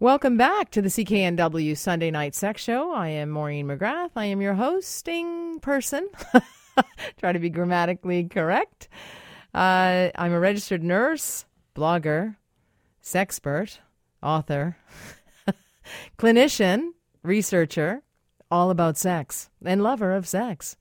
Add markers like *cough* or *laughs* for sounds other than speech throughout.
Welcome back to the CKNW Sunday Night Sex Show. I am Maureen McGrath. I am your hosting person. *laughs* Try to be grammatically correct. Uh, I'm a registered nurse, blogger, sexpert, author, *laughs* clinician, researcher, all about sex, and lover of sex.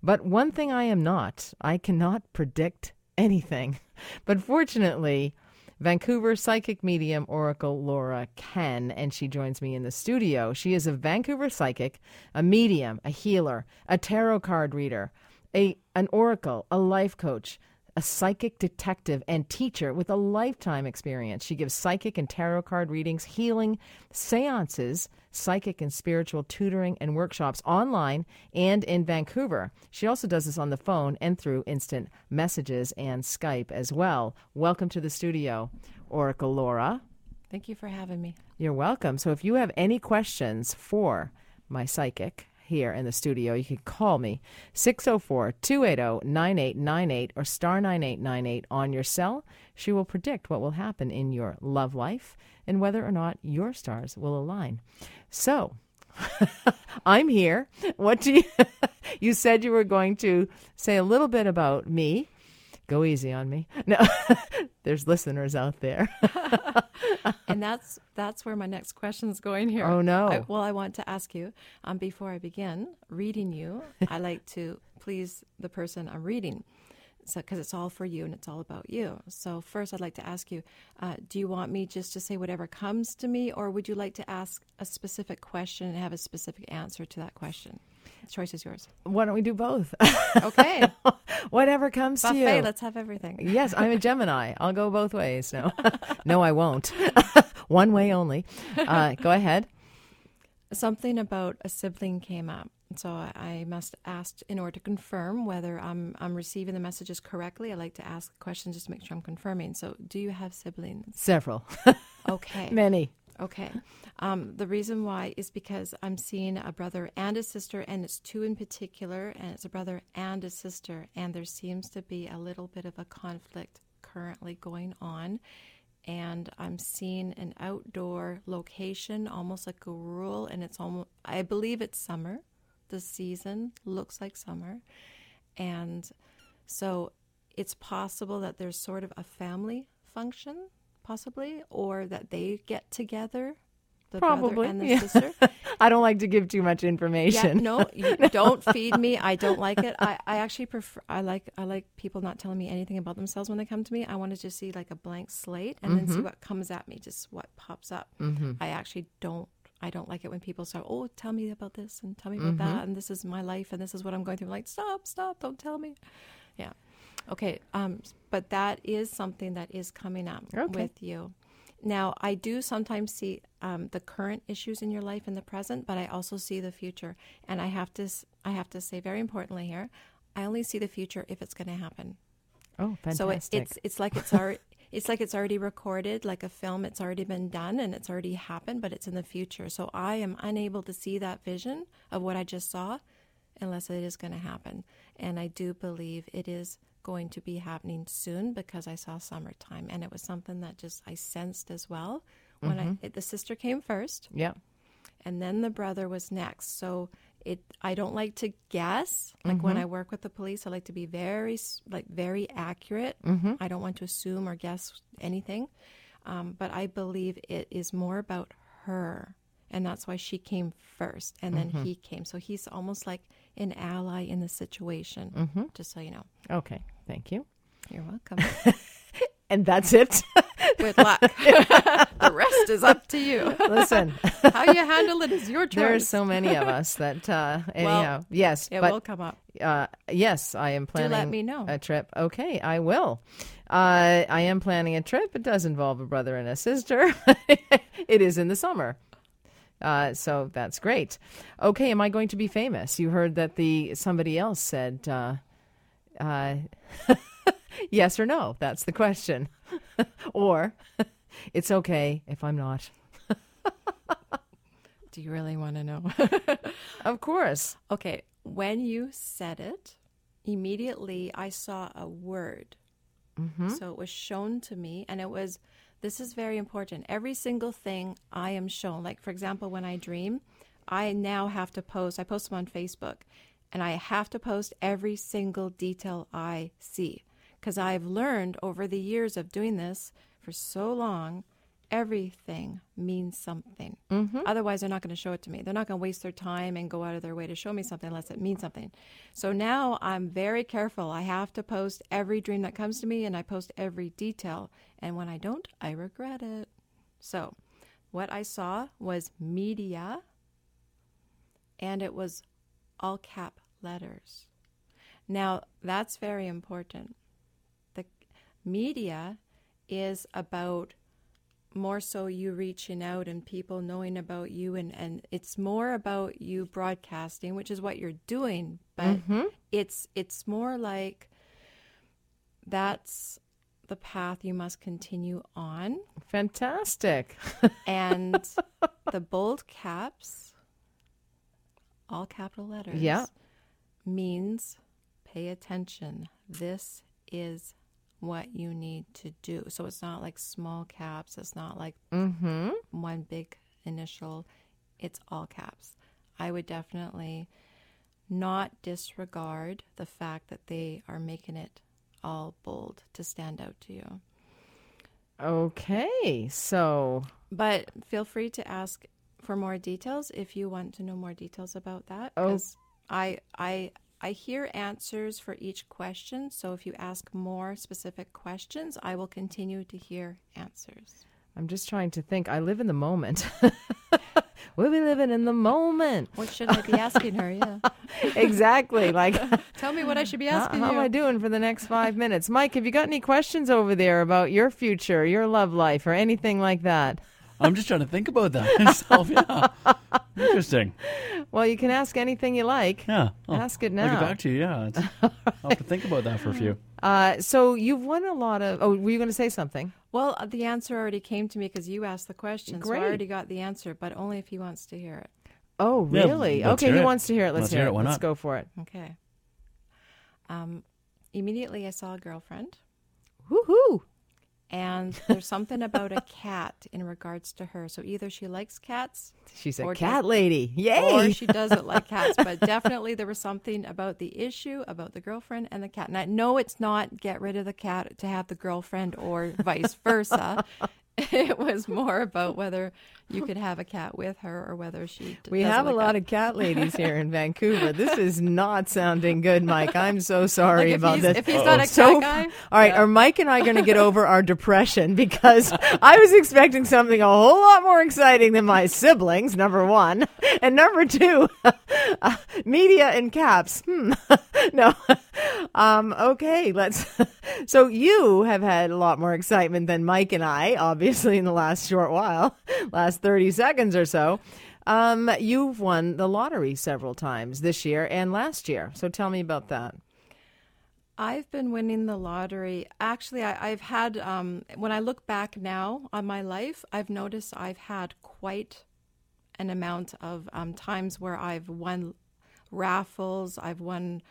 But one thing I am not I cannot predict anything. *laughs* But fortunately, Vancouver psychic medium Oracle Laura Ken, and she joins me in the studio. She is a Vancouver psychic, a medium, a healer, a tarot card reader, a an oracle, a life coach, a psychic detective and teacher with a lifetime experience. She gives psychic and tarot card readings, healing, seances, psychic and spiritual tutoring and workshops online and in Vancouver. She also does this on the phone and through instant messages and Skype as well. Welcome to the studio, Oracle Laura. Thank you for having me. You're welcome. So if you have any questions for my psychic, here in the studio, you can call me 604 280 9898 or star 9898 on your cell. She will predict what will happen in your love life and whether or not your stars will align. So, *laughs* I'm here. What do you *laughs* You said you were going to say a little bit about me. Go easy on me. *laughs* No. There's listeners out there. *laughs* and that's that's where my next question is going here. Oh no! I, well, I want to ask you um, before I begin reading you. *laughs* I like to please the person I'm reading, so because it's all for you and it's all about you. So first, I'd like to ask you: uh, Do you want me just to say whatever comes to me, or would you like to ask a specific question and have a specific answer to that question? The choice is yours. Why don't we do both? Okay. *laughs* Whatever comes Buffet, to you. let's have everything. Yes, I'm a Gemini. I'll go both ways. No, *laughs* no, I won't. *laughs* One way only. Uh, go ahead. Something about a sibling came up. So I must ask in order to confirm whether I'm I'm receiving the messages correctly. I like to ask questions just to make sure I'm confirming. So, do you have siblings? Several. Okay. Many. Okay. Um, the reason why is because I'm seeing a brother and a sister, and it's two in particular, and it's a brother and a sister, and there seems to be a little bit of a conflict currently going on. And I'm seeing an outdoor location, almost like a rural, and it's almost, I believe it's summer. The season looks like summer. And so it's possible that there's sort of a family function possibly, or that they get together, the Probably, and the yeah. sister. *laughs* I don't like to give too much Yeah, information. no, *laughs* you don't feed me. I don't like it. I, I actually prefer. I like I like people not telling me anything about themselves when they come to me. I want to just see like a blank slate and then see mm-hmm. what comes at me, just what pops up. Mm-hmm. I actually don't. I don't like it when people start. Oh, tell me about this and tell me about that mm-hmm. and this is my life and this is what I'm going through. I'm like, stop, stop, don't tell me. Yeah. Okay. Um. But that is something that is coming up Okay. with you. Now, I do sometimes see um, the current issues in your life in the present, but I also see the future. And I have to, I have to say very importantly here, I only see the future if it's going to happen. Oh, fantastic. So it, it's it's like it's already *laughs* it's like it's already recorded, like a film. It's already been done and it's already happened, but it's in the future. So I am unable to see that vision of what I just saw, unless it is going to happen. And I do believe it is going to be happening soon because I saw summertime, and it was something that just I sensed as well when I mm-hmm. it, the sister came first yeah. and then the brother was next. So it I don't like to guess. Like when mm-hmm. I work with the police, I like to be very like very accurate. Mm-hmm. I don't want to assume or guess anything. Um, but I believe it is more about her, and that's why she came first, and then he came. So he's almost like an ally in the situation. Just so you know, Okay. Thank you. you're welcome. *laughs* And that's it. *laughs* Good luck. *laughs* the rest is up to you. Listen, How you handle it is your choice. there are so many of us that, uh, anyhow, yes, it but will come up. uh, yes, I am planning let me know. a trip. Okay, I will. Uh, I am planning a trip. It does involve a brother and a sister. it is in the summer. Uh, so that's great. Okay, am I going to be famous? You heard that the somebody else said uh, uh, *laughs* yes or no. That's the question. *laughs* or *laughs* it's okay if I'm not. Do you really want to know? Of course. okay, when you said it, immediately I saw a word. So it was shown to me, and it was This is very important. Every single thing I am shown, like for example, when I dream, I now have to post, I post them on Facebook, and I have to post every single detail I see. Because I've learned over the years of doing this for so long, everything means something. Mm-hmm. Otherwise, they're not going to show it to me. They're not going to waste their time and go out of their way to show me something unless it means something. So now I'm very careful. I have to post every dream that comes to me and I post every detail. And when I don't, I regret it. So what I saw was media and it was all cap letters. Now, that's very important. The media is about more so you reaching out and people knowing about you and, and it's more about you broadcasting which is what you're doing but mm-hmm. it's it's more like that's the path you must continue on fantastic and *laughs* the bold caps all capital letters yeah means pay attention this is what you need to do. So it's not like small caps, it's not like mm-hmm. one big initial, it's all caps. I would definitely not disregard the fact that they are making it all bold to stand out to you. Okay, so. But feel free to ask for more details if you want to know more details about that. Oh. I, I I hear answers for each question, so if you ask more specific questions, I will continue to hear answers. I'm just trying to think. I live in the moment. *laughs* we'll be living in the moment. What should I be asking her? Yeah. *laughs* exactly. Like, *laughs* tell me what I should be asking uh-huh. how, how you. am I doing for the next five minutes? Mike, have you got any questions over there about your future, your love life, or anything like that? I'm just trying to think about that *laughs* myself. Yeah. Interesting. Well, you can ask anything you like. Yeah. Oh, ask it now. I'll get back to you. Yeah. *laughs* I'll have to think about that for a few. Uh, so you've won a lot of. Oh, were you going to say something? Well, uh, the answer already came to me because you asked the question. Great. So I already got the answer, but only if he wants to hear it. Oh, really? Yeah, okay, he it. wants to hear it. Let's, let's hear, hear it. it. Why Let's not? go for it. Okay. Um, immediately I saw a girlfriend. Woohoo! And *laughs* there's something about a cat in regards to her. So either she likes cats, she's a cat lady. Yay! or she doesn't like cats. But *laughs* definitely there was something about the issue about the girlfriend and the cat. And I know it's not get rid of the cat to have the girlfriend or vice versa. *laughs* it was more about whether you could have a cat with her or whether she. d- we have a lot that. of cat ladies *laughs* here in Vancouver. This is not sounding good, Mike. I'm so sorry Like about this. if he's not a *laughs* cat So, guy, all right, yeah. are Mike and I going to get over our depression? Because I was expecting something a whole lot more exciting than my siblings, number one. And number two, uh, media and caps. Hmm. no. Um, okay, let's. *laughs* So you have had a lot more excitement than Mike and I, obviously, in the last short while, *laughs* last 30 seconds or so. Um, you've won the lottery several times this year and last year. So tell me about that. I've been winning the lottery. Actually, I, I've had, um, when I look back now on my life, I've noticed I've had quite an amount of um, times where I've won raffles, I've won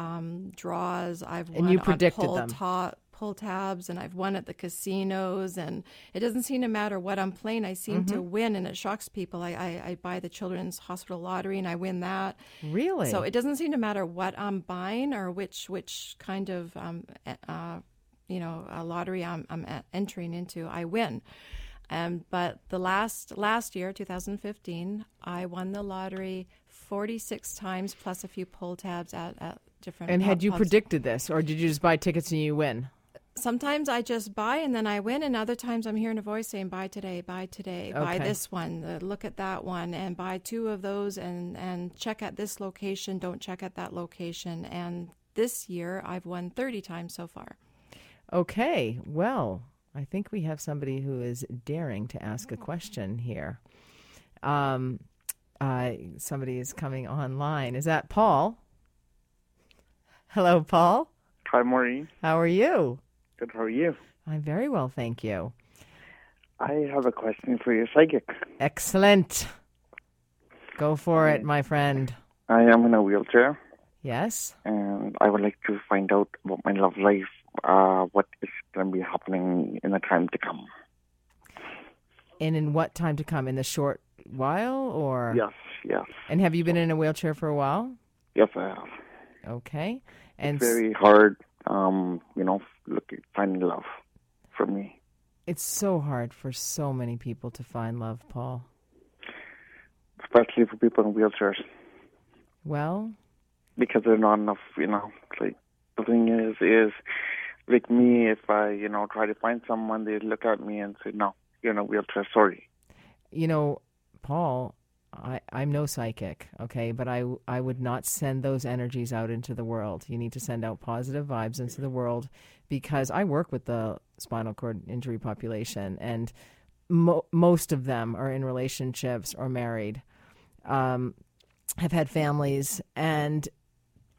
um, draws, I've won And you predicted pull, them. ta- pull tabs, and I've won at the casinos. And it doesn't seem to matter what I'm playing, I seem Mm-hmm. to win, and it shocks people. I, I, I buy the Children's Hospital lottery and I win that. Really? So it doesn't seem to matter what I'm buying or which which kind of um, uh, you know a lottery I'm, I'm entering into. I win. Um, but the last last year, 2015, I won the lottery 46 times plus a few pull tabs at, at different. and had you pubs. predicted this, or did you just buy tickets and you win? Sometimes I just buy and then I win, and other times I'm hearing a voice saying, "Buy today, buy today, buy this one, look at that one, and buy two of those, and and check at this location, don't check at that location." And this year I've won 30 times so far. Okay, well, I think we have somebody who is daring to ask a question here. Um, uh, somebody is coming online. Is that Paul? Hello, Paul. Hi, Maureen. How are you? Good. How are you? I'm very well, thank you. I have a question for your psychic. Excellent. Go for it, my friend. I am in a wheelchair, Yes. and I would like to find out about my love life. Uh, what is going to be happening in the time to come? And in what time to come? In the short while, or Yes, yes, And have you been in a wheelchair for a while? yes. I have. Okay. And It's very hard. Um, you know, looking finding love for me. it's so hard for so many people to find love, Paul. especially for people in wheelchairs, Well, because there's not enough. You know, like the thing is, is like me. If I, you know, try to find someone, they look at me and say, "No, you're in a wheelchair. Sorry." you know, Paul, I, I'm no psychic, okay, but I, I would not send those energies out into the world. You need to send out positive vibes into the world because I work with the spinal cord injury population, and mo- most of them are in relationships or married, um, have had families, and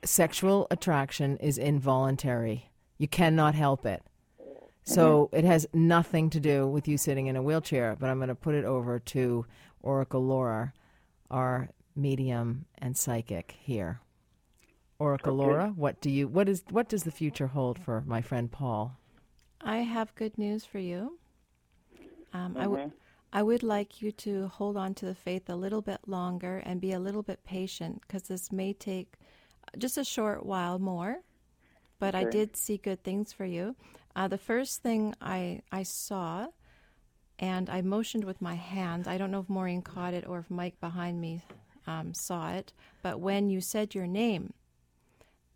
sexual attraction is involuntary. You cannot help it. So it has nothing to do with you sitting in a wheelchair, but I'm going to put it over to Oracle Laura, our medium and psychic here. Oracle Laura, what do you what is what does the future hold for my friend Paul? I have good news for you. Um, I would I would like you to hold on to the faith a little bit longer and be a little bit patient because this may take just a short while more. But I did see good things for you. Uh, the first thing I I saw, and I motioned with my hand. I don't know if Maureen caught it or if Mike behind me um, saw it. But when you said your name,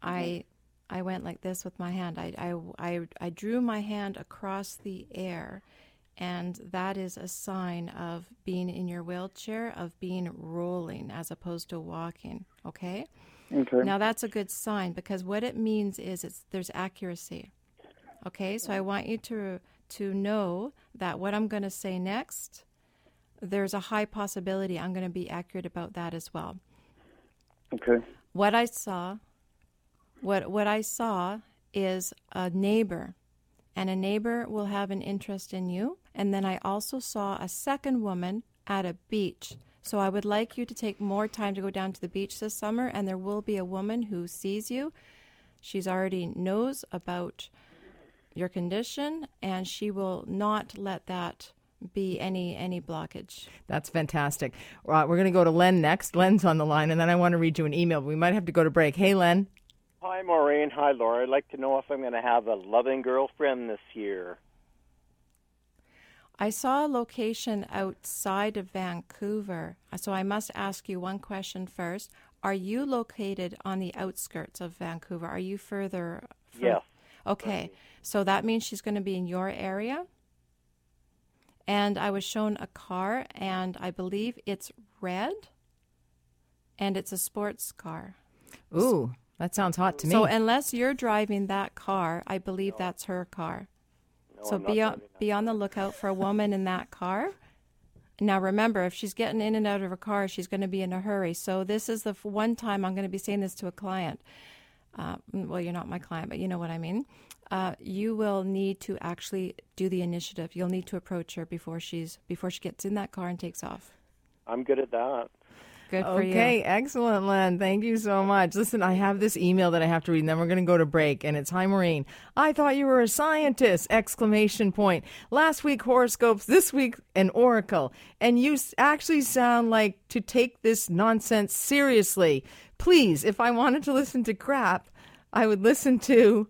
I I went like this with my hand. I, I, I, I drew my hand across the air, and that is a sign of being in your wheelchair, of being rolling as opposed to walking. Okay? Okay. Now that's a good sign because what it means is it's there's accuracy. Okay? So I want you to to know that what I'm going to say next, there's a high possibility I'm going to be accurate about that as well okay. what I saw, what what I saw is a neighbor, and a neighbor will have an interest in you. And then I also saw a second woman at a beach. So I would like you to take more time to go down to the beach this summer, and there will be a woman who sees you. She's already knows about your condition, and she will not let that be any any blockage. That's fantastic. Uh, we're going to go to Len next. Len's on the line, and then I want to read you an email. We might have to go to break. Hey, Len. Hi, Maureen. Hi, Laura. I'd like to know if I'm going to have a loving girlfriend this year. I saw a location outside of Vancouver, so I must ask you one question first. Are you located on the outskirts of Vancouver? Are you further? fur- Yes. Okay, so that means she's going to be in your area. And I was shown a car, and I believe it's red, and it's a sports car. Ooh, that sounds hot to me. So unless you're driving that car, I believe that's her car. No, So I'm be on, be on the lookout for a woman in that car. Now remember, if she's getting in and out of her car, she's going to be in a hurry. So this is the one time I'm going to be saying this to a client. Uh, well, you're not my client, but you know what I mean. Uh, you will need to actually do the initiative. You'll need to approach her before she's before she gets in that car and takes off. I'm good at that. Good for you. Okay, excellent, Len. Thank you so much. Listen, I have this email that I have to read, and then we're going to go to break. And it's Hi, Maureen. I thought you were a scientist! Exclamation point. Last week horoscopes, this week an oracle, and you actually sound like to take this nonsense seriously. Please, if I wanted to listen to crap, I would listen to.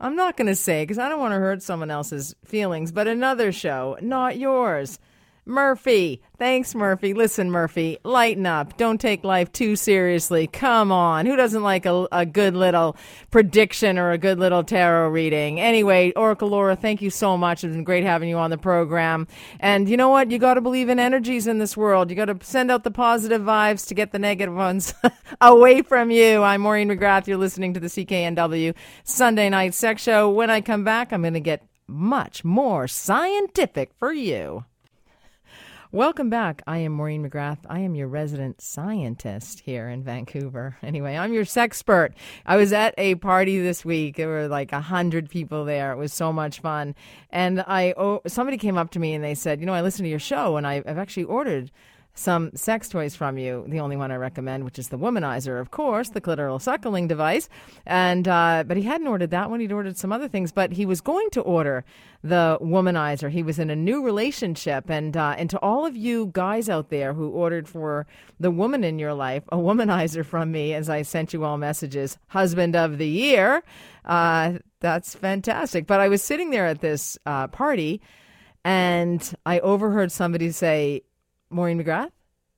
I'm not going to say because I don't want to hurt someone else's feelings, but another show, not yours. Murphy. Thanks, Murphy. Listen, Murphy, lighten up. Don't take life too seriously. Come on. Who doesn't like a, a good little prediction or a good little tarot reading? Anyway, Oracle Laura, thank you so much. It's been great having you on the program. And you know what? You got to believe in energies in this world. You got to send out the positive vibes to get the negative ones *laughs* away from you. I'm Maureen McGrath. You're listening to the CKNW Sunday Night Sex Show. When I come back, I'm going to get much more scientific for you. Welcome back. I am Maureen McGrath. I am your resident scientist here in Vancouver. *laughs* Anyway, I'm your sexpert. I was at a party this week. There were like a hundred people there. It was so much fun. And I, oh, somebody came up to me and they said, "You know, I listen to your show, and I, I've actually ordered some sex toys from you. The only one I recommend, which is the womanizer, of course, the clitoral suckling device. And uh, but he hadn't ordered that one. He'd ordered some other things, but he was going to order the womanizer. He was in a new relationship, and uh, and to all of you guys out there who ordered for the woman in your life a womanizer from me, as I sent you all messages, husband of the year. Uh, that's fantastic. But I was sitting there at this uh, party, and I overheard somebody say Maureen McGrath.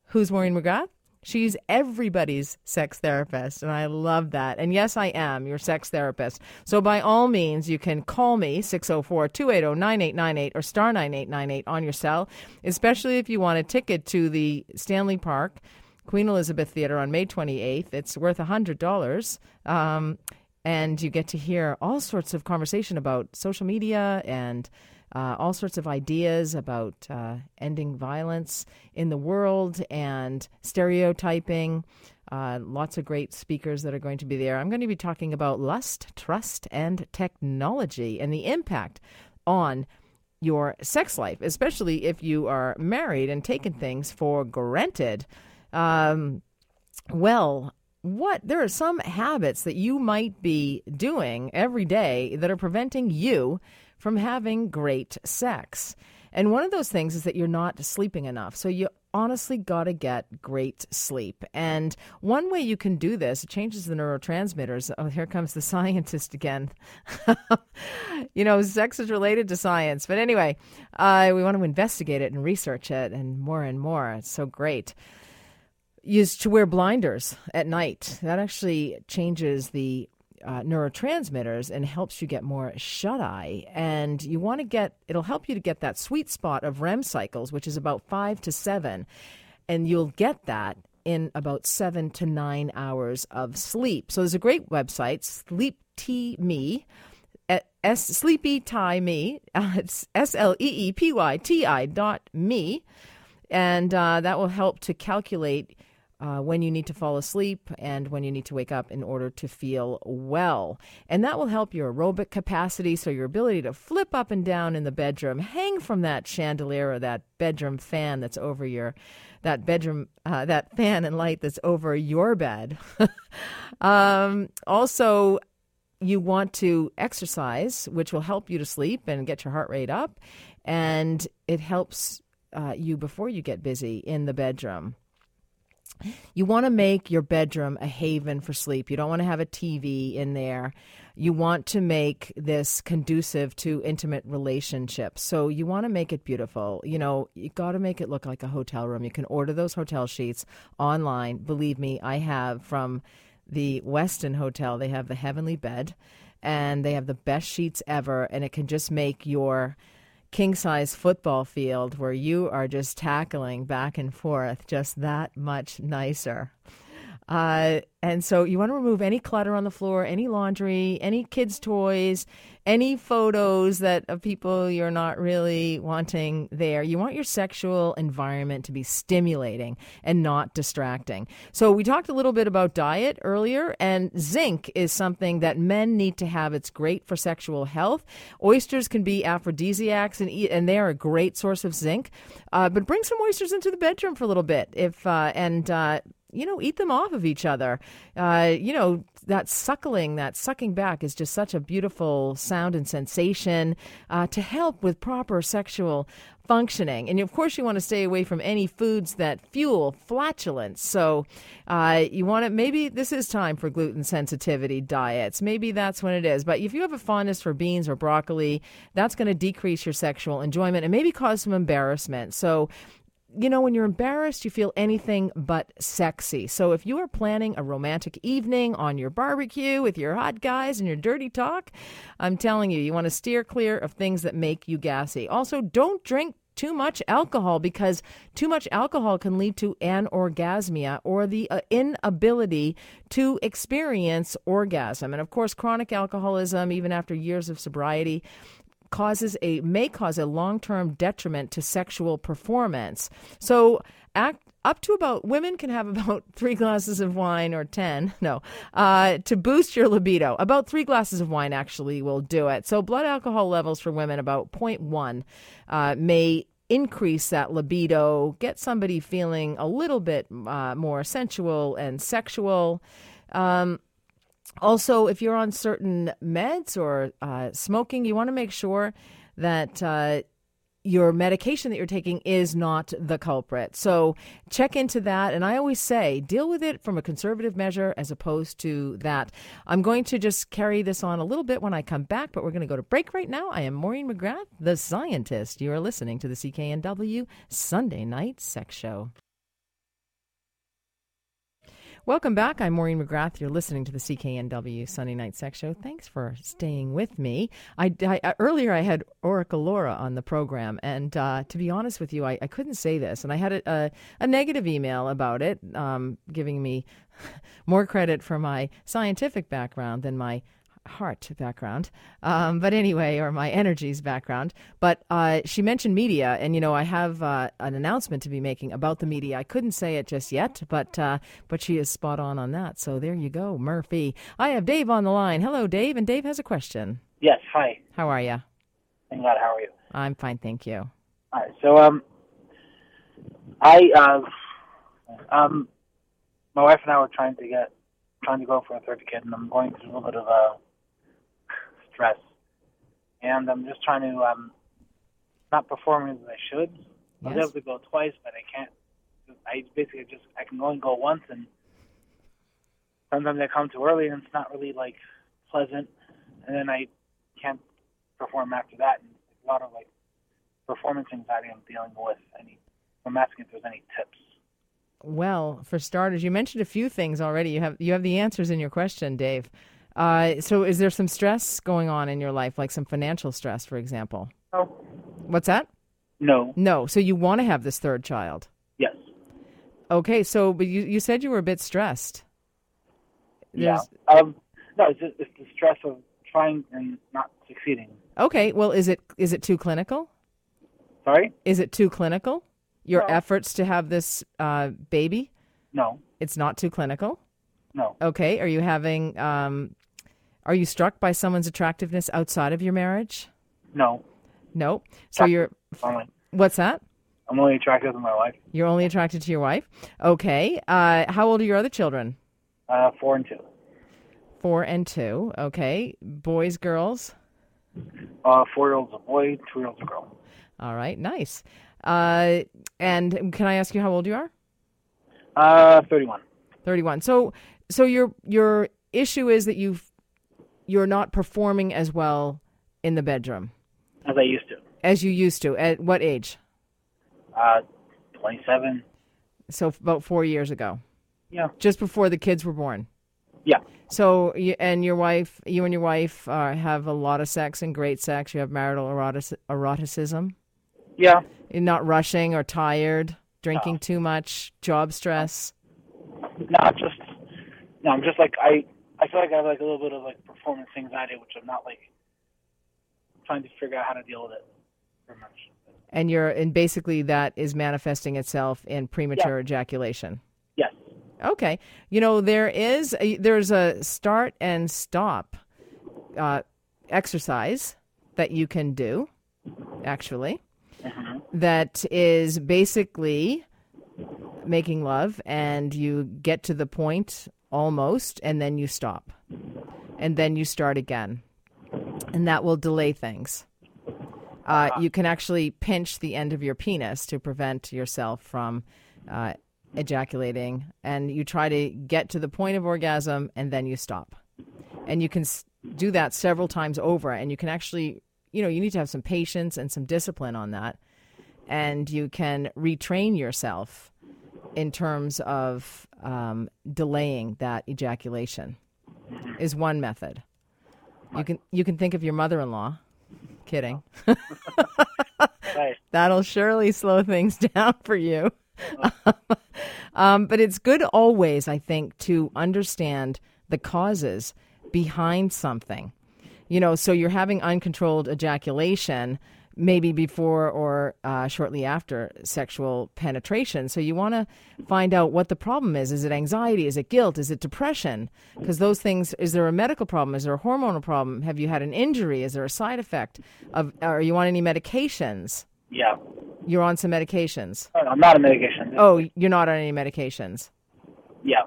Who's Maureen McGrath? She's everybody's sex therapist, and I love that. And yes, I am your sex therapist. So by all means, you can call me 604 280 9898 or star 9898 on your cell, especially if you want a ticket to the Stanley Park Queen Elizabeth Theater on May 28th. It's worth $100. Um, and you get to hear all sorts of conversation about social media and uh, all sorts of ideas about uh, ending violence in the world and stereotyping. Uh, lots of great speakers that are going to be there. I'm going to be talking about lust, trust, and technology and the impact on your sex life, especially if you are married and taking things for granted. Um, well, what there are some habits that you might be doing every day that are preventing you from having great sex. And one of those things is that you're not sleeping enough. So you honestly got to get great sleep. And one way you can do this, it changes the neurotransmitters. Oh, here comes the *laughs* scientist again. *laughs* you know, sex is related to science. But anyway, uh, we want to investigate it and research it and more and more. It's so great is to wear blinders at night. That actually changes the uh, neurotransmitters and helps you get more shut eye. And you want to get, it'll help you to get that sweet spot of REM cycles, which is about five to seven. And you'll get that in about seven to nine hours of sleep. So there's a great website, Sleep T Me. S Sleepy Tie Me. Uh, *laughs* it's S L E E P Y T I dot me, and uh, that will help to calculate uh, when you need to fall asleep and when you need to wake up in order to feel well. And that will help your aerobic capacity, so your ability to flip up and down in the bedroom, hang from that chandelier or that bedroom fan that's over your that bedroom uh, that fan and light that's over your bed. *laughs* um, also, you want to exercise, which will help you to sleep and get your heart rate up, and it helps uh, you before you get busy in the bedroom. You want to make your bedroom a haven for sleep. You don't want to have a TV in there. You want to make this conducive to intimate relationships. So you want to make it beautiful. You know, you got to make it look like a hotel room. You can order those hotel sheets online. Believe me, I have from the Westin Hotel. They have the heavenly bed and they have the best sheets ever and it can just make your king size football field where you are just tackling back and forth just that much nicer. Uh, and so you want to remove any clutter on the floor, any laundry, any kids' toys, any photos that of people you're not really wanting there. You want your sexual environment to be stimulating and not distracting. So we talked a little bit about diet earlier, and zinc is something that men need to have. It's great for sexual health. Oysters can be aphrodisiacs, and eat, and they are a great source of zinc. Uh, but bring some oysters into the bedroom for a little bit, if uh, and uh, you know, eat them off of each other. Uh, you know, that suckling, that sucking back is just such a beautiful sound and sensation uh, to help with proper sexual functioning. And of course, you want to stay away from any foods that fuel flatulence. So uh, you want to, maybe this is time for gluten sensitivity diets. Maybe that's when it is. But if you have a fondness for beans or broccoli, that's going to decrease your sexual enjoyment and maybe cause some embarrassment. So you know, when you're embarrassed, you feel anything but sexy. So if you are planning a romantic evening on your barbecue with your hot guys and your dirty talk, I'm telling you, you want to steer clear of things that make you gassy. Also, don't drink too much alcohol because too much alcohol can lead to anorgasmia or the uh, inability to experience orgasm. And of course, chronic alcoholism, even after years of sobriety, causes a may cause a long-term detriment to sexual performance. So act up to about women can have *laughs* about three glasses of wine or 10 no uh, to boost your libido about three glasses of wine actually will do it so blood alcohol levels for women about 0.1 uh, may increase that libido, get somebody feeling a little bit uh, more sensual and sexual. Um, also, if you're on certain meds or uh, smoking, you want to make sure that uh, your medication that you're taking is not the culprit. So check into that. And I always say, deal with it from a conservative measure as opposed to that. I'm going to just carry this on a little bit when I come back, but we're going to go to break right now. I am Maureen McGrath, the scientist. You are listening to the CKNW Sunday Night Sex Show. Welcome back. I'm Maureen McGrath. You're listening to the CKNW Sunday Night Sex Show. Thanks for staying with me. I, I earlier I had Oracle Laura on the program, and uh, to be honest with you, I, I couldn't say this, and I had a, a, a negative email about it, um, giving me *laughs* more credit for my scientific background than my heart background, um, but anyway, or my energies background. But uh, she mentioned media, and you know, I have uh, an announcement to be making about the media. I couldn't say it just yet, but uh, but she is spot on on that. So there you go, Murphy. I have Dave on the line. Hello, Dave, and Dave has a question. Yes. Hi. How are you? I'm glad. How are you? I'm fine, thank you. All right. So um, I uh, um, my wife and I were trying to get trying to go for a third kid, and I'm going through a little bit of a stress, and I'm just trying to um, not perform as I should. I was Yes. able to go twice, but I can't. I basically just I can only go once, and sometimes I come too early, and it's not really like pleasant, and then I can't perform after that. And a lot of like performance anxiety I'm dealing with. Any, I'm asking if there's any tips. Well, for starters, you mentioned a few things already. You have you have the answers in your question, Dave. Uh, so, is there some stress going on in your life, like some financial stress, for example? Oh, What's that? no. No. So you want to have this third child? Yes. Okay. So, but you you said you were a bit stressed. Yeah. Um, no, it's, just, it's the stress of trying and not succeeding. Okay. Well, is it is it too clinical? Sorry? Is it too clinical? Your No. efforts to have this uh, baby? No. It's not too clinical. No. Okay. Are you having? Um, are you struck by someone's attractiveness outside of your marriage? No. No. So you're. Only, What's that? I'm only attracted to my wife. You're only attracted to your wife. Okay. Uh, how old are your other children? Uh, four and two. Four and two. Okay. Boys, girls. Uh, four year old's a boy, two year old's a girl. All right. Nice. Uh, and can I ask you how old you are? Uh, 31. 31. So so your your issue is that you you're not performing as well in the bedroom As I used to. as you used to. At what age? Uh, 27. So about 4 years ago. Yeah. Just before the kids were born. Yeah. So you, and your wife, you and your wife uh, have a lot of sex and great sex. You have marital erotic, eroticism. Yeah. You're not rushing or tired, drinking No. too much, job stress. No, just, no, I'm just like, I, I feel like I have like a little bit of like performance anxiety, which I'm not like trying to figure out how to deal with it very much. And you're and basically that is manifesting itself in premature ejaculation. Yes. Okay. You know, there is a, there's a start and stop uh, exercise that you can do, actually, that is basically making love, and you get to the point almost, and then you stop, and then you start again, and that will delay things. Uh, you can actually pinch the end of your penis to prevent yourself from uh, ejaculating, and you try to get to the point of orgasm, and then you stop. And you can do that several times over, and you can actually, you know, you need to have some patience and some discipline on that, and you can retrain yourself in terms of um, delaying that ejaculation. Is one method. You can you can think of your mother-in-law. Kidding. Right. *laughs* That'll surely slow things *laughs* down for you. *laughs* um, but it's good always, I think, to understand the causes behind something. You know, so you're having uncontrolled ejaculation maybe before or uh, shortly after sexual penetration. So you want to find out what the problem is. Is it anxiety? Is it guilt? Is it depression? Because those things, is there a medical problem? Is there a hormonal problem? Have you had an injury? Is there a side effect? Of, are you on any medications? Yeah. You're on some medications. Oh, I'm not on medication. Oh, you're not on any medications. Yeah.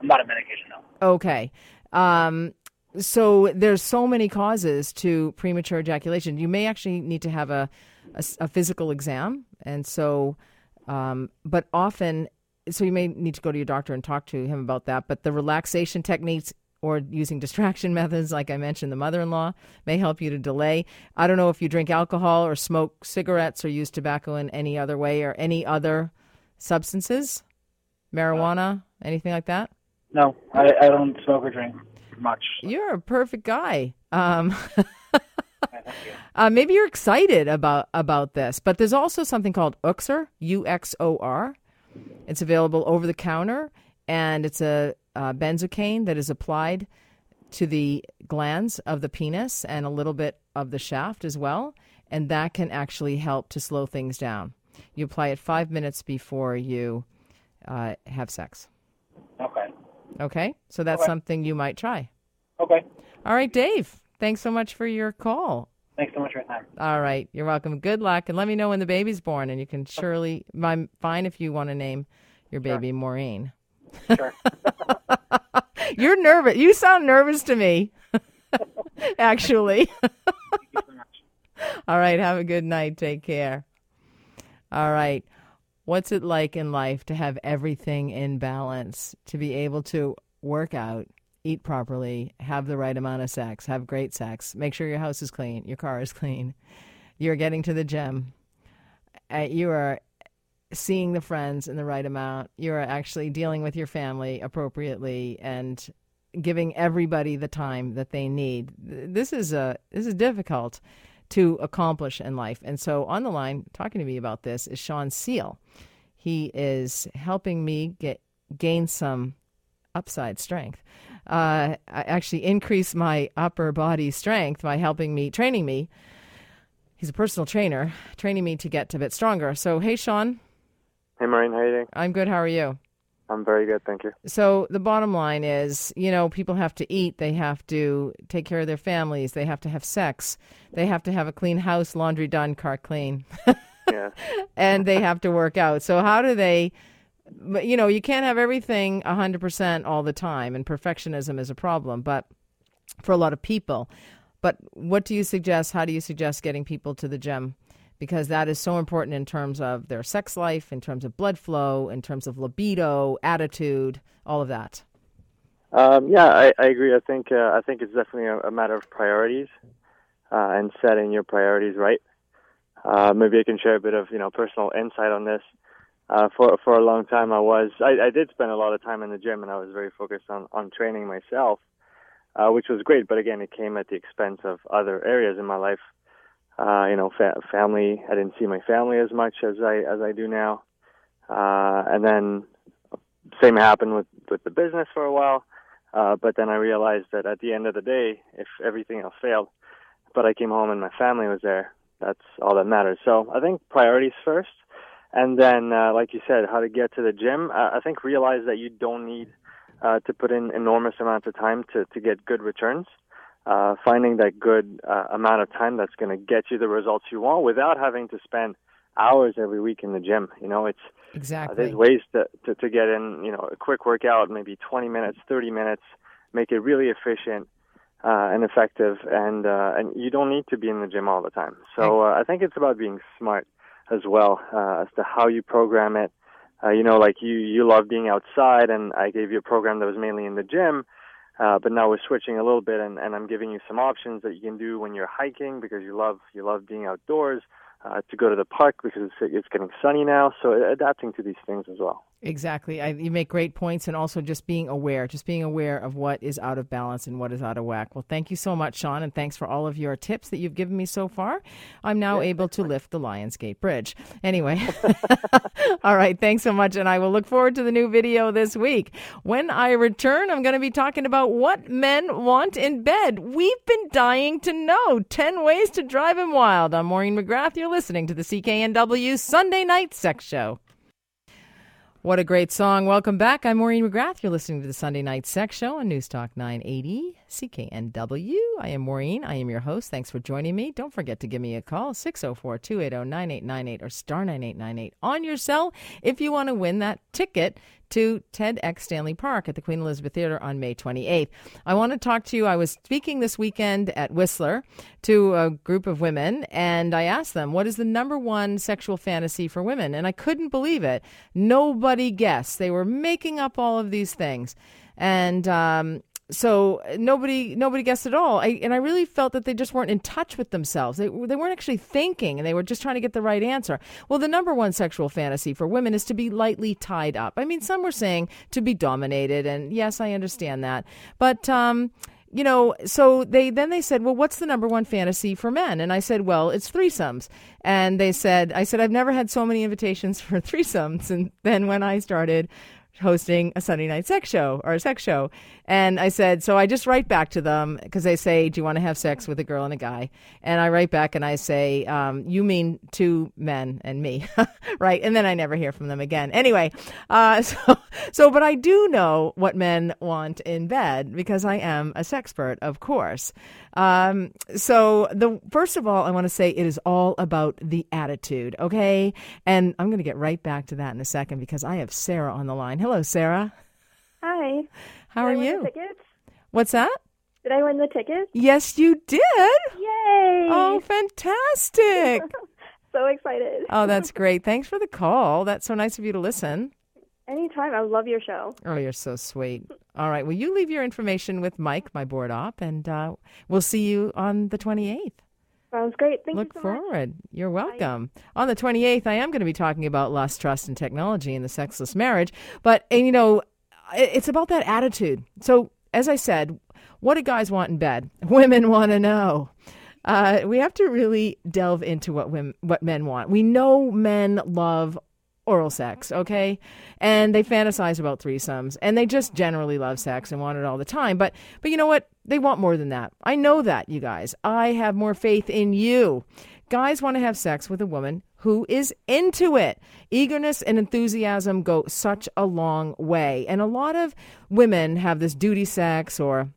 I'm not on medication, no. Okay. Um, so there's so many causes to premature ejaculation. You may actually need to have a, a, a physical exam, and so, um, but often, so you may need to go to your doctor and talk to him about that. But the relaxation techniques or using distraction *laughs* methods, like I mentioned, the mother-in-law may help you to delay. I don't know if you drink alcohol or smoke cigarettes or use tobacco in any other way or any other substances, marijuana, anything like that. No, I, I don't smoke or drink much. You're a perfect guy. Um, *laughs* uh, maybe you're excited about about this, but there's also something called Uxor, U X O R. It's available over the counter, and it's a, uh benzocaine that is applied to the glands of the penis and a little bit of the shaft as well, and that can actually help to slow things down. You apply it five minutes before you uh, have sex. Okay. Okay, so that's Okay. something you might try. Okay. All right, Dave. Thanks so much for your call. Thanks so much for your time. All right, you're welcome. Good luck, and let me know when the baby's born, and you can surely. I'm fine if you want to name your baby Maureen. Sure. *laughs* You're nervous. You sound nervous to me. *laughs* Actually. *laughs* Thank you so much. All right. Have a good night. Take care. All right. What's it like in life to have everything in balance, to be able to work out, eat properly, have the right amount of sex, have great sex, make sure your house is clean, your car is clean, you're getting to the gym, uh, you are seeing the friends in the right amount, you are actually dealing with your family appropriately and giving everybody the time that they need. This is a this is difficult to accomplish in life. And so on the line talking to me about this is Sean Seal. He is helping me get gain some upside strength. Uh, I actually increase my upper body strength by helping me, training me. He's a personal trainer, training me to get a bit stronger. So, hey, Sean, Hey, Maureen, how you doing? I'm good. How are you? I'm very good, thank you. So the bottom line is, you know, people have to eat, they have to take care of their families, they have to have sex, they have to have a clean house, laundry done, car clean, *laughs* Yeah. and they have to work out. So how do they but, you know, you can't have everything 100% all the time and perfectionism is a problem, but for a lot of people. But what do you suggest? How do you suggest getting people to the gym? Because that is so important in terms of their sex life, in terms of blood flow, in terms of libido, attitude, all of that. Um, yeah, I, I agree. I think uh, I think it's definitely a, a matter of priorities uh, and setting your priorities right. Uh, maybe I can share a bit of you know personal insight on this. Uh, for for a long time, I was I, I did spend a lot of time in the gym, and I was very focused on on training myself, uh, which was great. But again, it came at the expense of other areas in my life. Uh, you know, fa- family. I didn't see my family as much as I as I do now. Uh, and then same happened with with the business for a while. Uh, but then I realized that at the end of the day, if everything else failed, but I came home and my family was there, that's all that matters. So I think priorities first, and then, uh, like you said, how to get to the gym. Uh, I think realize that you don't need uh, to put in enormous amounts of time to to get good returns. Uh, finding that good uh, amount of time that's going to get you the results you want without having to spend hours every week in the gym. You know, it's uh, Exactly. there's ways to, to, to get in, you know, a quick workout, maybe 20 minutes, 30 minutes, make it really efficient uh, and effective, and uh, and you don't need to be in the gym all the time. So uh, I think it's about being smart as well uh, as to how you program it. Uh, you know, like you you love being outside, and I gave you a program that was mainly in the gym. Uh, but now we're switching a little bit, and, and I'm giving you some options that you can do when you're hiking because you love you love being outdoors. Uh, to go to the park because it's, it's getting sunny now, so adapting to these things as well. Exactly. I, you make great points, and also just being aware, just being aware of what is out of balance and what is out of whack. Well, thank you so much, Sean, and thanks for all of your tips that you've given me so far. I'm now able to lift the Lions Gate Bridge. Anyway, *laughs* *laughs* all right. Thanks so much, and I will look forward to the new video this week. When I return, I'm going to be talking about what men want in bed. We've been dying to know 10 ways to drive him wild. I'm Maureen McGrath. You're listening to the CKNW Sunday Night Sex Show. What a great song. Welcome back. I'm Maureen McGrath. You're listening to the Sunday Night Sex Show on News Talk 980 CKNW. I am Maureen. I am your host. Thanks for joining me. Don't forget to give me a call, 604 280 9898 or star 9898 on your cell if you want to win that ticket to TEDx Stanley Park at the Queen Elizabeth Theater on May 28th. I want to talk to you. I was speaking this weekend at Whistler to a group of women, and I asked them, What is the number one sexual fantasy for women? And I couldn't believe it. Nobody guessed. They were making up all of these things. And um, so nobody nobody guessed at all I, and i really felt that they just weren't in touch with themselves they, they weren't actually thinking and they were just trying to get the right answer well the number one sexual fantasy for women is to be lightly tied up i mean some were saying to be dominated and yes i understand that but um you know, so they then they said, "Well, what's the number one fantasy for men?" And I said, "Well, it's threesomes." And they said, "I said I've never had so many invitations *laughs* for threesomes." And then when I started hosting a Sunday night sex show or a sex show. And I said, so I just write back to them because they say, do you want to have sex with a girl and a guy? And I write back and I say, um, you mean two men and me, *laughs* right? And then I never hear from them again. Anyway, uh, *laughs* so, so, but I do know what men want in bed because I am a sexpert, of course. Um, so the first of all, I want to say it is all about the attitude, okay? And I'm going to get right back to that in a second because I have Sarah on the line. Hello, Sarah. Hi. How Did are you? The tickets? What's that? Did I win the tickets? Yes, you did. Yay! Oh, fantastic. *laughs* so excited. oh, that's *laughs* great. Thanks for the call. That's so nice of you to listen. Anytime. I love your show. Oh, you're so sweet. All right. Well, you leave your information with Mike, my board op, and uh, we'll see you on the 28th. Sounds great. Thank Look you so much. forward. You're welcome. On the 28th, I am going to be talking about lust, trust, and technology in the sexless marriage. But, and, you know, it's about that attitude. So, as I said, what do guys want in bed? *laughs* Women want to know. Uh, we have to really delve into what women, what men want. We know men love oral sex, okay? And they fantasize about threesomes and they just generally love sex and want it all the time. But but you know what? They want more than that. I know that, you guys. I have more faith in you. Guys want to have sex with a woman who is into it. Eagerness and enthusiasm go such a long way. And a lot of women have this duty sex or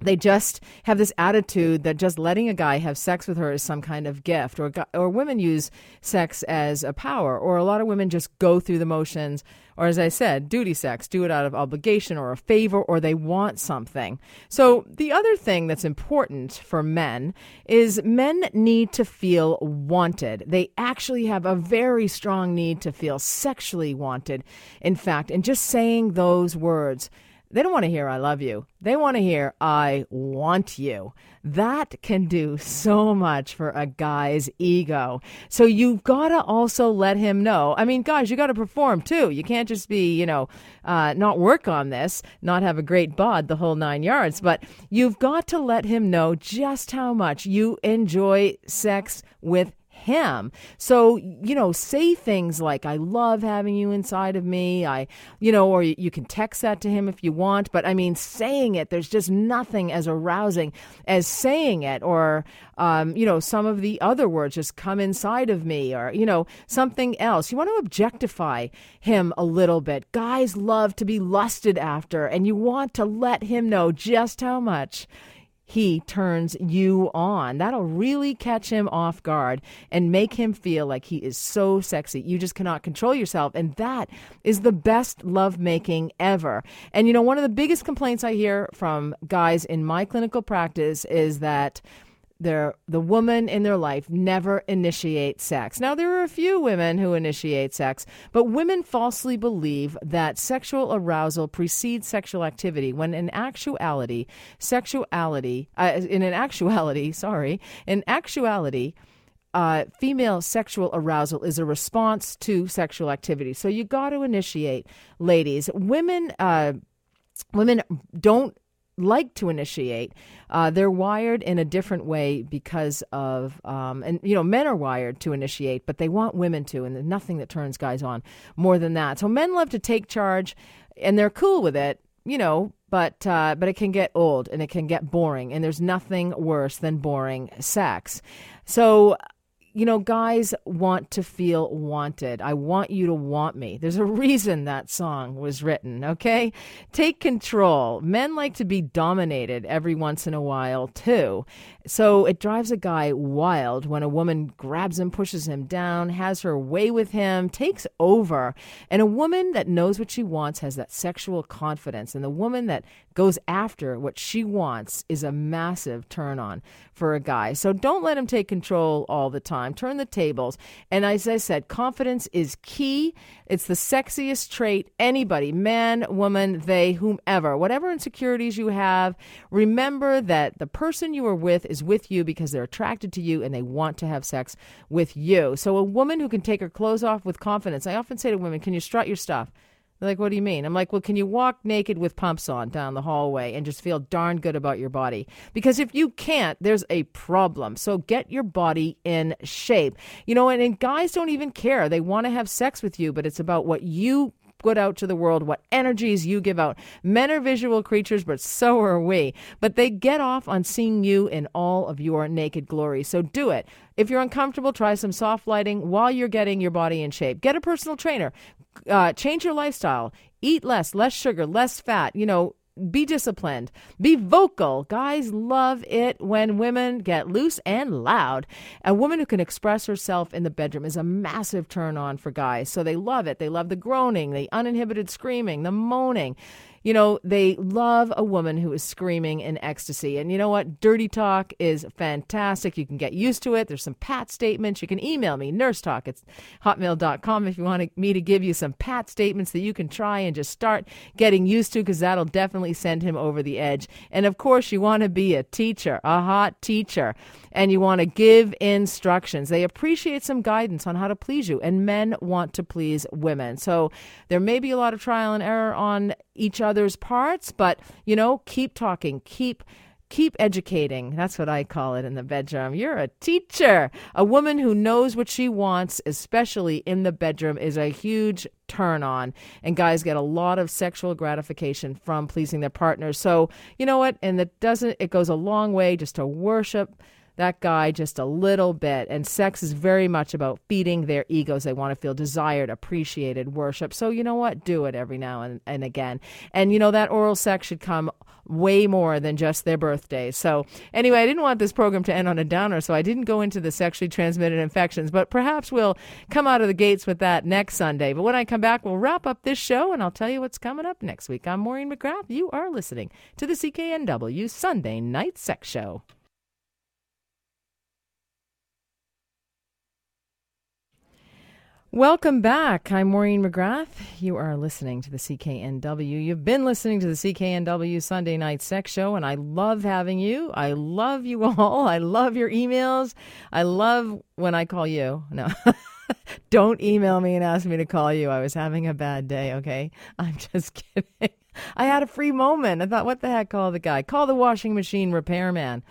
they just have this attitude that just letting a guy have sex with her is some kind of gift or or women use sex as a power or a lot of women just go through the motions or as I said duty sex do it out of obligation or a favor or they want something. So the other thing that's important for men is men need to feel wanted. They actually have a very strong need to feel sexually wanted. In fact, and just saying those words they don't want to hear I love you. They want to hear I want you. That can do so much for a guy's ego. So you've got to also let him know. I mean, guys, you got to perform too. You can't just be, you know, uh, not work on this, not have a great bod, the whole nine yards. But you've got to let him know just how much you enjoy sex with him. So, you know, say things like, I love having you inside of me. I, you know, or you can text that to him if you want. But I mean, saying it, there's just nothing as arousing as saying it or, um, you know, some of the other words just come inside of me or, you know, something else. You want to objectify him a little bit. Guys love to be lusted after, and you want to let him know just how much he turns you on. That'll really catch him off guard and make him feel like he is so sexy. You just cannot control yourself. And that is the best lovemaking ever. And you know, one of the biggest complaints I hear from guys in my clinical practice is that their the woman in their life never initiates sex. Now there are a few women who initiate sex, but women falsely believe that sexual arousal precedes sexual activity when in actuality sexuality uh, in an actuality, *laughs* sorry, in actuality uh, female sexual arousal is a response to sexual activity. So you got to initiate, ladies. Women, uh, women don't like to initiate. Uh, they're wired in a different way because of, um, and you know, men are wired to initiate, but they want women to, and there's nothing that turns guys on more than that. So men love to take charge, and they're cool with it, you know. But uh, but it can get old and it can get boring, and there's nothing worse than boring sex. So you know, guys want to feel wanted. I want you to want me. There's a reason that song was written, okay? Take control. Men like to be dominated every once in a while, too. So it drives a guy wild when a woman grabs him, pushes him down, has her way with him, takes over. And a woman that knows what she wants has that sexual confidence. And the woman that goes after what she wants is a massive turn on for a guy. So don't let him take control all the time. Turn the tables. And as I said, confidence is key. It's the sexiest trait anybody, man, woman, they, whomever, whatever insecurities you have, remember that the person you are with is with you because they're attracted to you and they want to have sex with you. So a woman who can take her clothes off with confidence. I often say to women, "Can you strut your stuff?" They're like, what do you mean? I'm like, well, can you walk naked with pumps on down the hallway and just feel darn good about your body? Because if you can't, there's a problem. So get your body in shape. You know, and, and guys don't even care. They want to have sex with you, but it's about what you put out to the world, what energies you give out. Men are visual creatures, but so are we. But they get off on seeing you in all of your naked glory. So do it. If you're uncomfortable, try some soft lighting while you're getting your body in shape. Get a personal trainer. Uh, change your lifestyle. Eat less, less sugar, less fat. You know, be disciplined, be vocal. Guys love it when women get loose and loud. A woman who can express herself in the bedroom is a massive turn on for guys. So they love it. They love the groaning, the uninhibited screaming, the moaning. You know, they love a woman who is screaming in ecstasy. And you know what? Dirty talk is fantastic. You can get used to it. There's some pat statements. You can email me, nursetalk at hotmail.com, if you want me to give you some pat statements that you can try and just start getting used to, because that'll definitely send him over the edge. And of course, you want to be a teacher, a hot teacher, and you want to give instructions. They appreciate some guidance on how to please you, and men want to please women. So there may be a lot of trial and error on each other's parts, but you know, keep talking, keep keep educating. That's what I call it in the bedroom. You're a teacher. A woman who knows what she wants, especially in the bedroom, is a huge turn on. And guys get a lot of sexual gratification from pleasing their partners. So, you know what? And it doesn't it goes a long way just to worship that guy just a little bit. And sex is very much about feeding their egos. They want to feel desired, appreciated, worshiped. So, you know what? Do it every now and, and again. And, you know, that oral sex should come way more than just their birthday. So, anyway, I didn't want this program to end on a downer, so I didn't go into the sexually transmitted infections, but perhaps we'll come out of the gates with that next Sunday. But when I come back, we'll wrap up this show and I'll tell you what's coming up next week. I'm Maureen McGrath. You are listening to the CKNW Sunday Night Sex Show. Welcome back. I'm Maureen McGrath. You are listening to the CKNW. You've been listening to the CKNW Sunday Night Sex Show, and I love having you. I love you *laughs* all. I love your emails. I love when I call you. No. *laughs* Don't email me and ask me to call you. I was having a bad day, okay? *laughs* I'm just kidding. I had a free moment. I thought, what the heck? Call the guy. Call the washing machine repairman.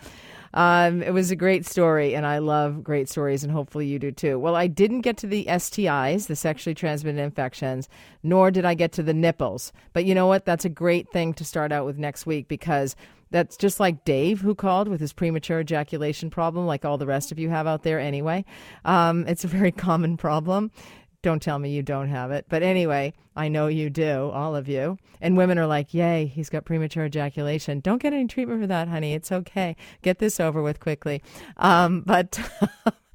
Um, it was a great story, and I love great stories, and hopefully you do too. Well, I didn't get to the STIs, the sexually transmitted infections, nor did I get to the nipples. But you know what? That's a great thing to start out with next week because that's just like Dave, who called with his premature ejaculation problem, like all the rest of you have out there anyway. Um, it's a very *laughs* common problem. Don't tell me you don't have it. But anyway, I know you do, all of you. And women are like, yay, he's got premature ejaculation. Don't get any treatment for that, honey. It's okay. Get this over with quickly. Um, but. *laughs*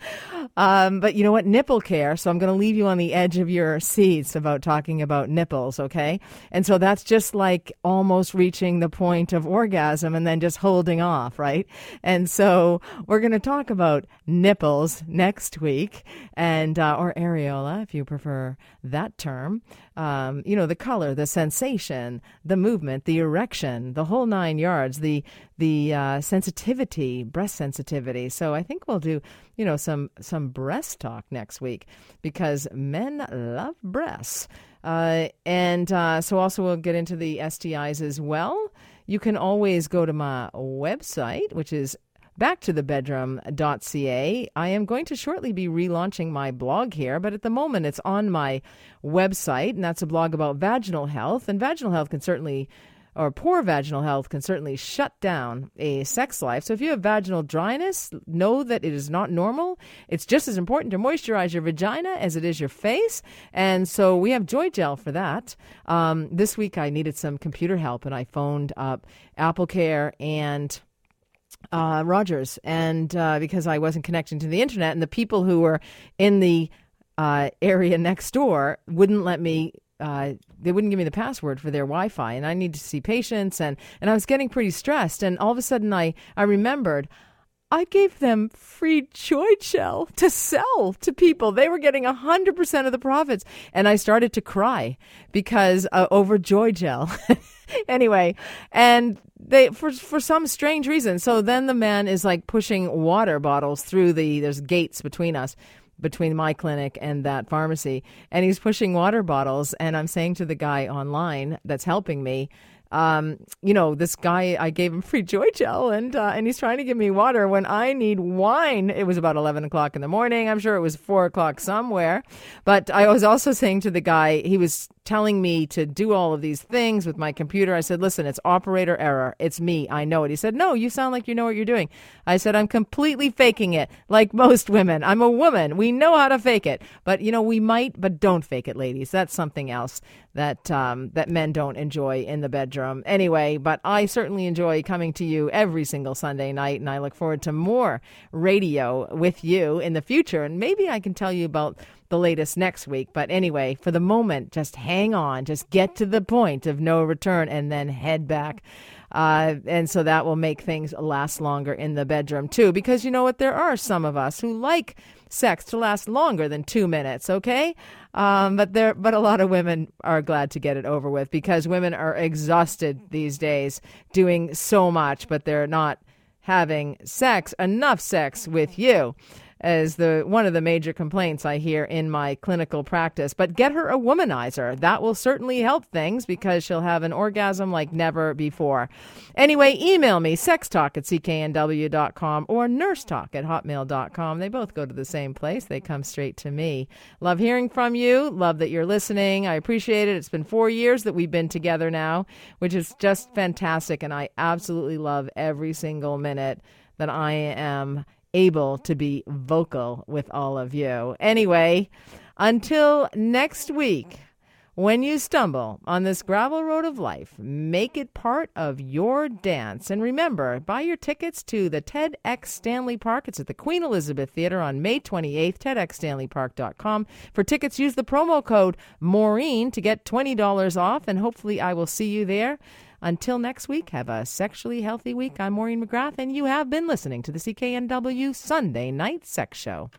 Um, but you know what? Nipple care. So I'm going to leave you on the edge of your seats about talking about nipples, okay? And so that's just like almost reaching the point of orgasm and then just holding off, right? And so we're going to talk about nipples next week and, uh, or areola, if you prefer that term um, you know, the color, the sensation, the movement, the erection, the whole nine yards, the the uh, sensitivity, breast sensitivity. So I think we'll do, you know, some some breast talk next week because men love breasts. Uh, and uh, so also we'll get into the STIs as well. You can always go to my website, which is back to the bedroom.ca. I am going to shortly be relaunching my blog here, but at the moment it's on my website, and that's a blog about vaginal health. And vaginal health can certainly or poor vaginal health can certainly shut down a sex life. So if you have vaginal dryness, know that it is not normal. It's just as important to moisturize your vagina as it is your face. And so we have Joy Gel for that. Um, this week I needed some computer help and I phoned up Apple Care and uh, Rogers, and uh, because I wasn't connecting to the internet, and the people who were in the uh, area next door wouldn't let me. Uh, they wouldn't give me the password for their Wi-Fi, and I needed to see patients, and and I was getting pretty stressed. And all of a sudden, I I remembered. I gave them free joy gel to sell to people. They were getting 100% of the profits. And I started to cry because uh, over joy gel. *laughs* anyway, and they for for some strange reason. So then the man is like pushing water bottles through the there's gates between us between my clinic and that pharmacy and he's pushing water bottles and I'm saying to the guy online that's helping me um, you know, this guy, I gave him free joy gel and, uh, and he's trying to give me water when I need wine. It was about 11 o'clock in the morning. I'm sure it was four o'clock somewhere. But I was also saying to the guy, he was telling me to do all of these things with my computer. I said, listen, it's operator error. It's me. I know it. He said, no, you sound like you know what you're doing. I said, I'm completely faking it like most women. I'm a woman. We know how to fake it. But, you know, we might, but don't fake it, ladies. That's something else that, um, that men don't enjoy in the bedroom. Anyway, but I certainly enjoy coming to you every single Sunday night. And I look forward to more radio with you in the future. And maybe I can tell you about the latest next week. But anyway, for the moment, just hang on, just get to the point of no return and then head back. Uh, and so that will make things last longer in the bedroom too. Because you know what? There are some of us who like sex to last longer than two minutes, okay? Um, but there, but a lot of women are glad to get it over with because women are exhausted these days doing so much, but they're not having sex, enough sex with you as the one of the major complaints I hear in my clinical practice. But get her a womanizer. That will certainly help things because she'll have an orgasm like never before. Anyway, email me sextalk at cknw.com or nursetalk at hotmail.com. They both go to the same place. They come straight to me. Love hearing from you. Love that you're listening. I appreciate it. It's been four years that we've been together now, which is just fantastic. And I absolutely love every single minute that I am able to be vocal with all of you. Anyway, until next week, when you stumble on this gravel road of life, make it part of your dance. And remember, buy your tickets to the TEDx Stanley Park. It's at the Queen Elizabeth Theater on May 28th, TEDxStanleyPark.com. For tickets, use the promo code Maureen to get $20 off, and hopefully I will see you there. Until next week, have a sexually healthy week. I'm Maureen McGrath, and you have been listening to the CKNW Sunday Night Sex Show.